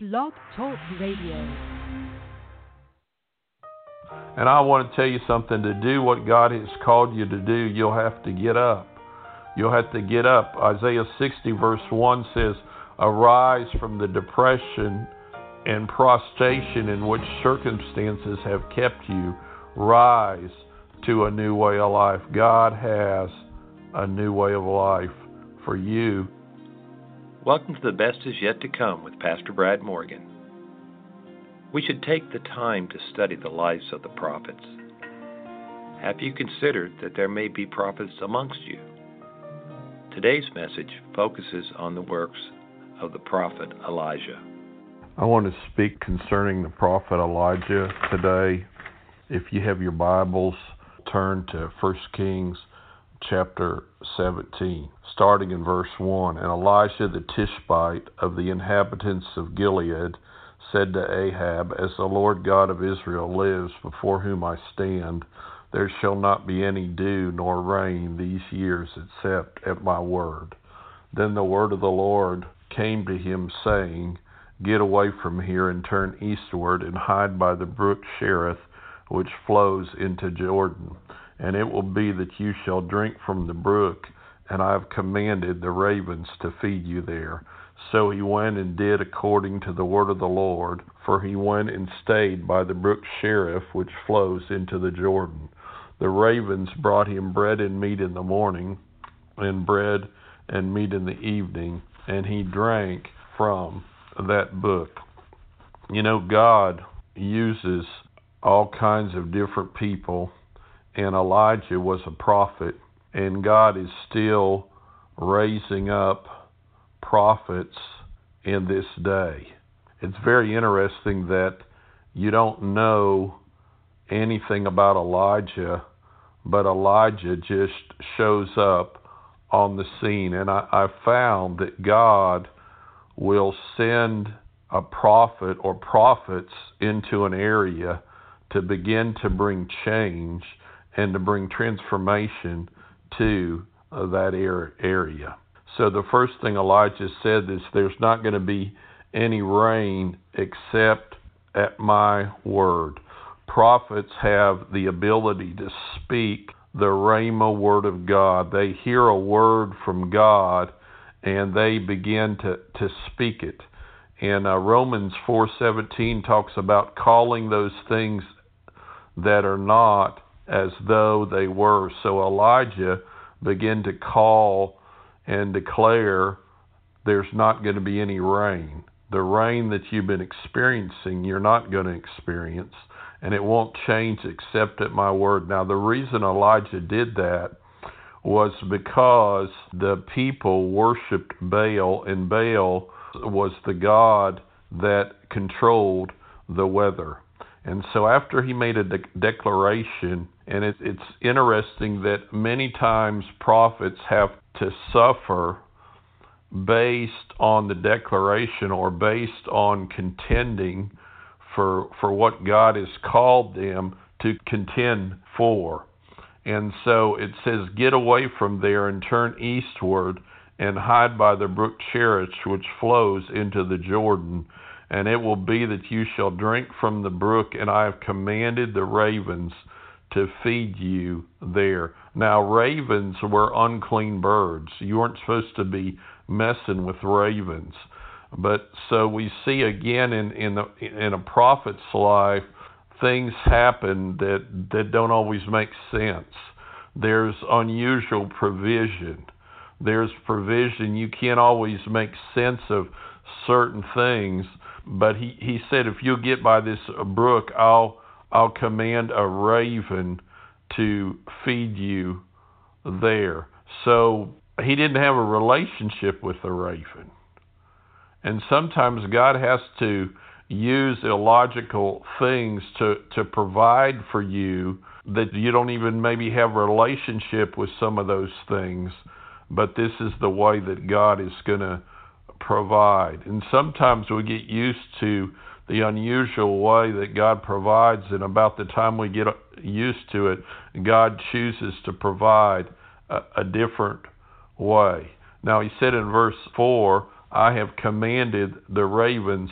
Blog Talk Radio. And I want to tell you something to do what God has called you to do, you'll have to get up. You'll have to get up. Isaiah 60, verse 1 says, Arise from the depression and prostration in which circumstances have kept you. Rise to a new way of life. God has a new way of life for you. Welcome to The Best Is Yet to Come with Pastor Brad Morgan. We should take the time to study the lives of the prophets. Have you considered that there may be prophets amongst you? Today's message focuses on the works of the prophet Elijah. I want to speak concerning the prophet Elijah today. If you have your Bibles, turn to 1 Kings chapter 17, starting in verse 1. And Elijah the Tishbite of the inhabitants of Gilead said to Ahab, As the Lord God of Israel lives, before whom I stand, there shall not be any dew nor rain these years except at my word. Then the word of the Lord came to him, saying, Get away from here and turn eastward and hide by the brook Cherith, which flows into Jordan and it will be that you shall drink from the brook, and I have commanded the ravens to feed you there. So he went and did according to the word of the Lord, for he went and stayed by the brook Cherith, which flows into the Jordan. The ravens brought him bread and meat in the morning, and bread and meat in the evening, and he drank from that brook. You know, God uses all kinds of different people and Elijah was a prophet, and God is still raising up prophets in this day. It's very interesting that you don't know anything about Elijah, but Elijah just shows up on the scene. And I, I found that God will send a prophet or prophets into an area to begin to bring change and to bring transformation to uh, that area. So the first thing Elijah said is there's not going to be any rain except at my word. Prophets have the ability to speak the Rhema word of God. They hear a word from God and they begin to, to speak it. And uh, Romans 4:17 talks about calling those things that are not as though they were. So Elijah began to call and declare there's not going to be any rain. The rain that you've been experiencing, you're not going to experience, and it won't change except at my word. Now, the reason Elijah did that was because the people worshiped Baal, and Baal was the god that controlled the weather. And so after he made a de- declaration, and it, it's interesting that many times prophets have to suffer based on the declaration or based on contending for for what God has called them to contend for. And so it says, Get away from there and turn eastward and hide by the brook Cherith, which flows into the Jordan and it will be that you shall drink from the brook, and I have commanded the ravens to feed you there. Now, ravens were unclean birds. You weren't supposed to be messing with ravens. But so we see again in in, the, in a prophet's life, things happen that that don't always make sense. There's unusual provision. There's provision. You can't always make sense of certain things but he, he said, if you'll get by this brook, I'll I'll command a raven to feed you there. So he didn't have a relationship with the raven. And sometimes God has to use illogical things to, to provide for you that you don't even maybe have a relationship with some of those things. But this is the way that God is going to provide. And sometimes we get used to the unusual way that God provides, and about the time we get used to it, God chooses to provide a, a different way. Now, he said in verse 4, I have commanded the ravens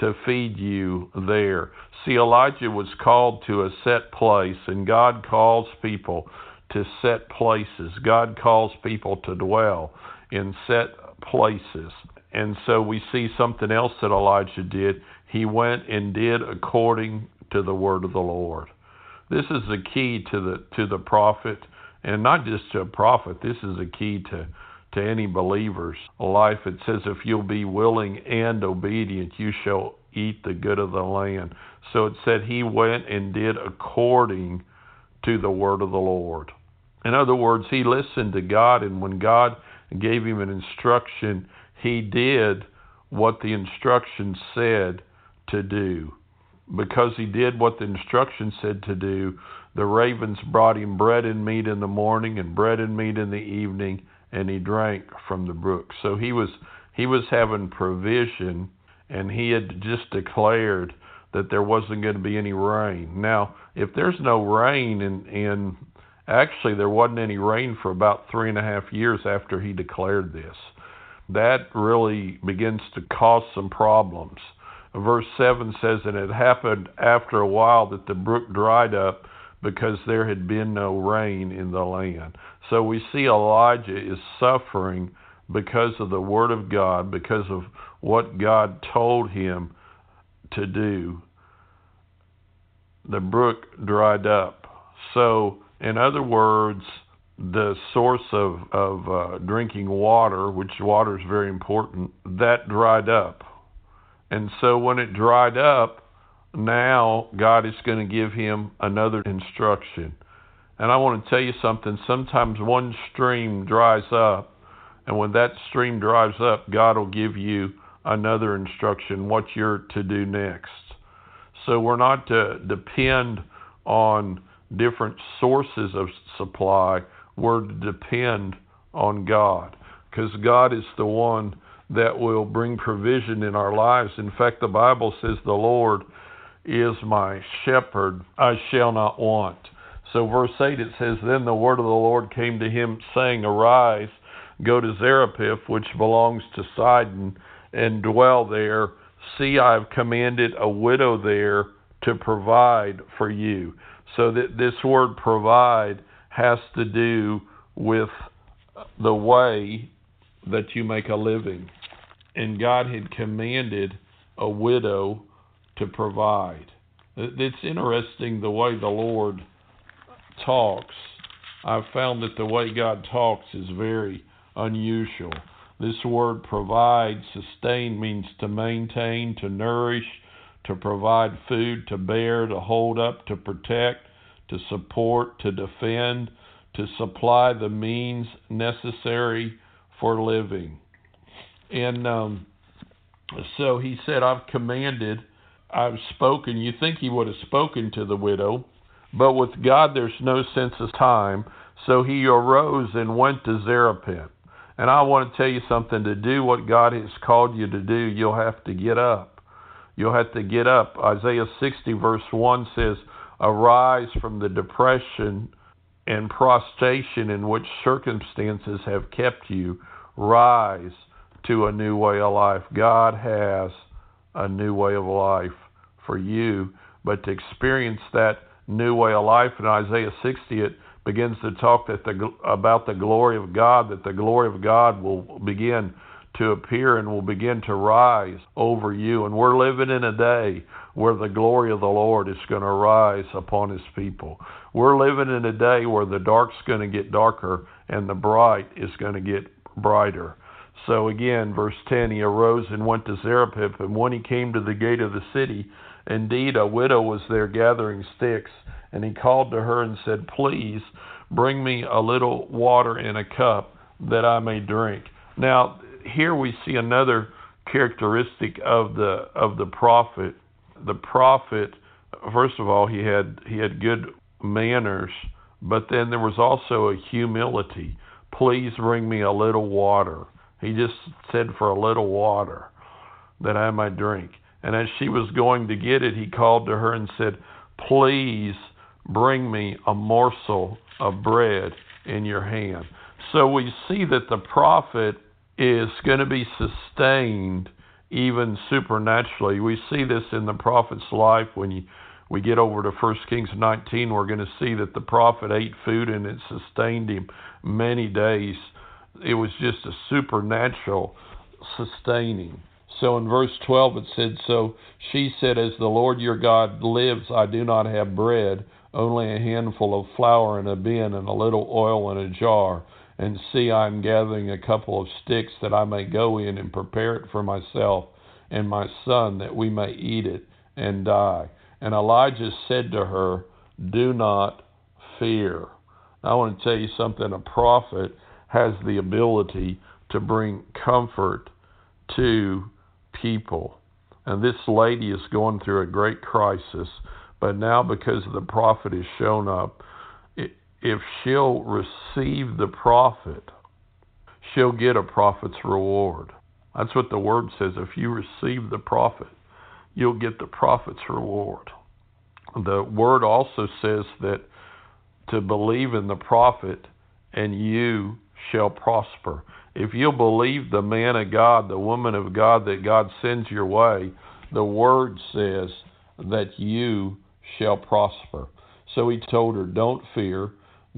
to feed you there. See, Elijah was called to a set place, and God calls people to set places. God calls people to dwell in set places. And so we see something else that Elijah did. He went and did according to the word of the Lord. This is the key to the to the prophet, and not just to a prophet. This is the key to to any believer's life. It says, "If you'll be willing and obedient, you shall eat the good of the land." So it said he went and did according to the word of the Lord. In other words, he listened to God, and when God gave him an instruction, he did what the instruction said to do because he did what the instruction said to do, the ravens brought him bread and meat in the morning and bread and meat in the evening, and he drank from the brook. So he was he was having provision, and he had just declared that there wasn't going to be any rain. Now, if there's no rain, and and actually there wasn't any rain for about three and a half years after he declared this, that really begins to cause some problems verse 7 says, And it happened after a while that the brook dried up because there had been no rain in the land. So we see Elijah is suffering because of the word of God, because of what God told him to do. The brook dried up. So, in other words, the source of, of uh, drinking water, which water is very important, that dried up. And so when it dried up, now God is going to give him another instruction. And I want to tell you something. Sometimes one stream dries up, and when that stream dries up, God will give you another instruction what you're to do next. So we're not to depend on different sources of supply, we're to depend on God because God is the one that will bring provision in our lives. In fact, the Bible says, The Lord is my shepherd, I shall not want. So, verse 8 it says, Then the word of the Lord came to him, saying, Arise, go to Zarephath, which belongs to Sidon, and dwell there. See, I have commanded a widow there to provide for you. So, that this word provide has to do with the way that you make a living and God had commanded a widow to provide. It's interesting the way the Lord talks. I've found that the way God talks is very unusual. This word provide, sustain means to maintain, to nourish, to provide food, to bear, to hold up, to protect, to support, to defend, to supply the means necessary for living. And um, so he said, I've commanded, I've spoken. You think he would have spoken to the widow, but with God there's no sense of time. So he arose and went to Zarephath. And I want to tell you something to do what God has called you to do, you'll have to get up. You'll have to get up. Isaiah 60, verse 1 says, Arise from the depression and prostration in which circumstances have kept you. Rise to a new way of life. God has a new way of life for you, but to experience that new way of life in Isaiah 60, it begins to talk that the, about the glory of God, that the glory of God will begin to appear and will begin to rise over you. And we're living in a day where the glory of the Lord is going to rise upon his people. We're living in a day where the dark's going to get darker and the bright is going to get brighter. So again, verse 10 He arose and went to Zarephath, and when he came to the gate of the city, indeed a widow was there gathering sticks. And he called to her and said, Please bring me a little water in a cup that I may drink. Now, here we see another characteristic of the of the prophet. The prophet, first of all, he had he had good manners, but then there was also a humility. Please bring me a little water. He just said, For a little water that I might drink. And as she was going to get it, he called to her and said, Please bring me a morsel of bread in your hand. So we see that the prophet is going to be sustained even supernaturally. We see this in the prophet's life when you, we get over to 1 Kings 19. We're going to see that the prophet ate food and it sustained him many days. It was just a supernatural sustaining. So in verse 12 it said, So she said, As the Lord your God lives, I do not have bread, only a handful of flour in a bin and a little oil in a jar. And see, I am gathering a couple of sticks that I may go in and prepare it for myself and my son, that we may eat it and die. And Elijah said to her, Do not fear. I want to tell you something a prophet has the ability to bring comfort to people. And this lady is going through a great crisis, but now because the prophet has shown up, if she'll receive the prophet, she'll get a prophet's reward. That's what the word says. If you receive the prophet, you'll get the prophet's reward. The word also says that to believe in the prophet and you shall prosper. If you'll believe the man of God, the woman of God that God sends your way, the word says that you shall prosper. So he told her, Don't fear,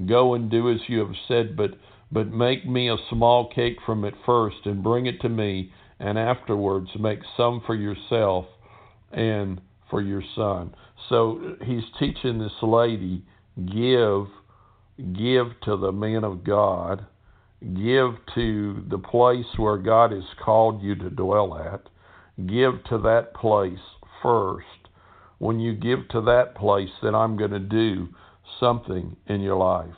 go and do as you have said, but but make me a small cake from it first and bring it to me, and afterwards make some for yourself and for your son. So he's teaching this lady give give to the man of God give to the place where God has called you to dwell at. Give to that place first. When you give to that place, then I'm going to do something in your life.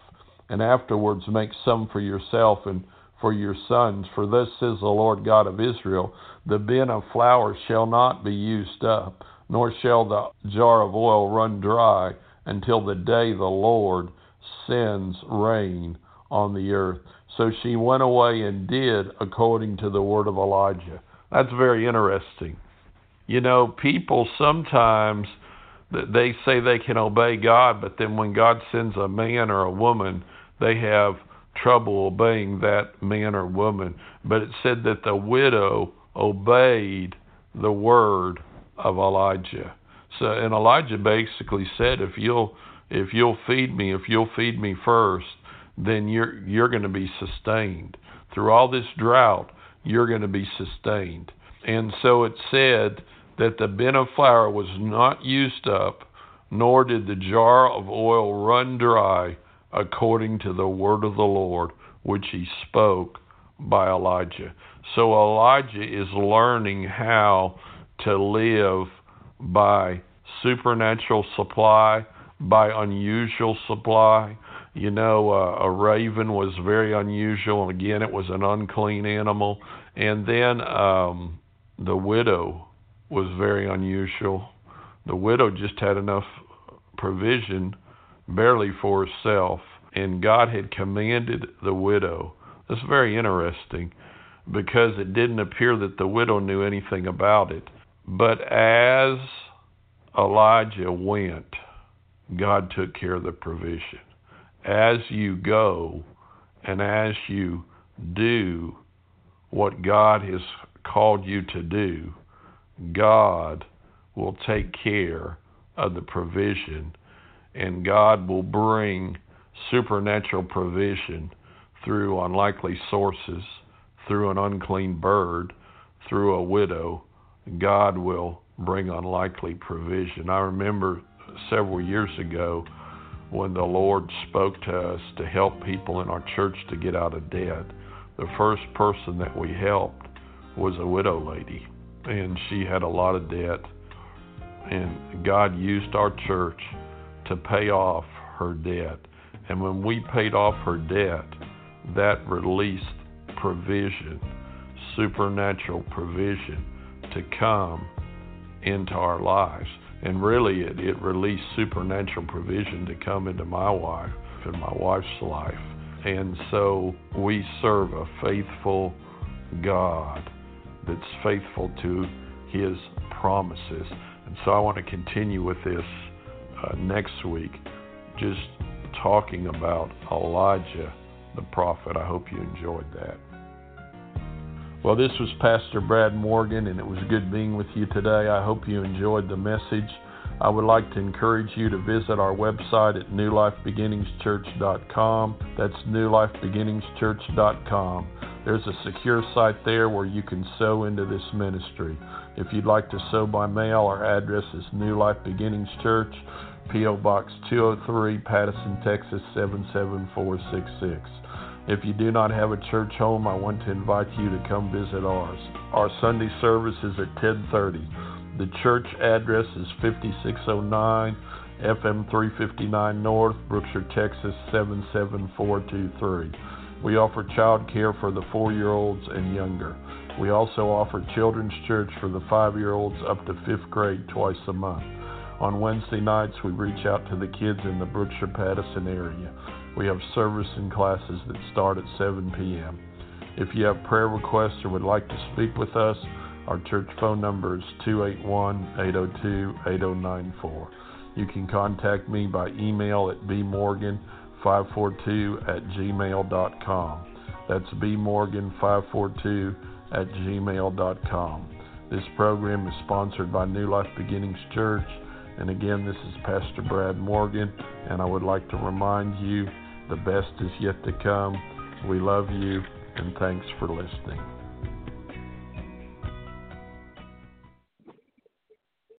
And afterwards, make some for yourself and for your sons. For thus says the Lord God of Israel The bin of flour shall not be used up, nor shall the jar of oil run dry until the day the Lord sends rain on the earth. So she went away and did according to the word of Elijah. That's very interesting. You know, people sometimes they say they can obey God, but then when God sends a man or a woman, they have trouble obeying that man or woman. But it said that the widow obeyed the word of Elijah. So and Elijah basically said if you'll if you'll feed me, if you'll feed me first, then you're you're going to be sustained through all this drought. You're going to be sustained. And so it said that the bin of flour was not used up, nor did the jar of oil run dry, according to the word of the Lord, which he spoke by Elijah. So Elijah is learning how to live by supernatural supply, by unusual supply, you know, uh, a raven was very unusual, and again, it was an unclean animal. And then um, the widow was very unusual. The widow just had enough provision, barely for herself, and God had commanded the widow. That's very interesting because it didn't appear that the widow knew anything about it. But as Elijah went, God took care of the provision as you go and as you do what God has called you to do, God will take care of the provision and God will bring supernatural provision through unlikely sources, through an unclean bird, through a widow. God will bring unlikely provision. I remember several years ago when the Lord spoke to us to help people in our church to get out of debt, the first person that we helped was a widow lady. And she had a lot of debt. And God used our church to pay off her debt. And when we paid off her debt, that released provision, supernatural provision to come into our lives. And really, it, it released supernatural provision to come into my wife and my wife's life. And so we serve a faithful God that's faithful to his promises. And so I want to continue with this uh, next week, just talking about Elijah the prophet. I hope you enjoyed that. Well, this was Pastor Brad Morgan, and it was good being with you today. I hope you enjoyed the message. I would like to encourage you to visit our website at newlifebeginningschurch.com. That's newlifebeginningschurch.com. There's a secure site there where you can sow into this ministry. If you'd like to sow by mail, our address is New Life Beginnings Church, P.O. Box 203, Pattison, Texas 77466. If you do not have a church home, I want to invite you to come visit ours. Our Sunday service is at 1030. The church address is 5609 FM 359 North, Brookshire, Texas 77423. We offer child care for the four year olds and younger. We also offer children's church for the five year olds up to fifth grade twice a month. On Wednesday nights, we reach out to the kids in the Brookshire Pattison area. We have service and classes that start at 7 p.m. If you have prayer requests or would like to speak with us, our church phone number is 281 802 8094. You can contact me by email at bmorgan542 at gmail.com. That's bmorgan542 at gmail.com. This program is sponsored by New Life Beginnings Church. And again, this is Pastor Brad Morgan, and I would like to remind you the best is yet to come. We love you, and thanks for listening.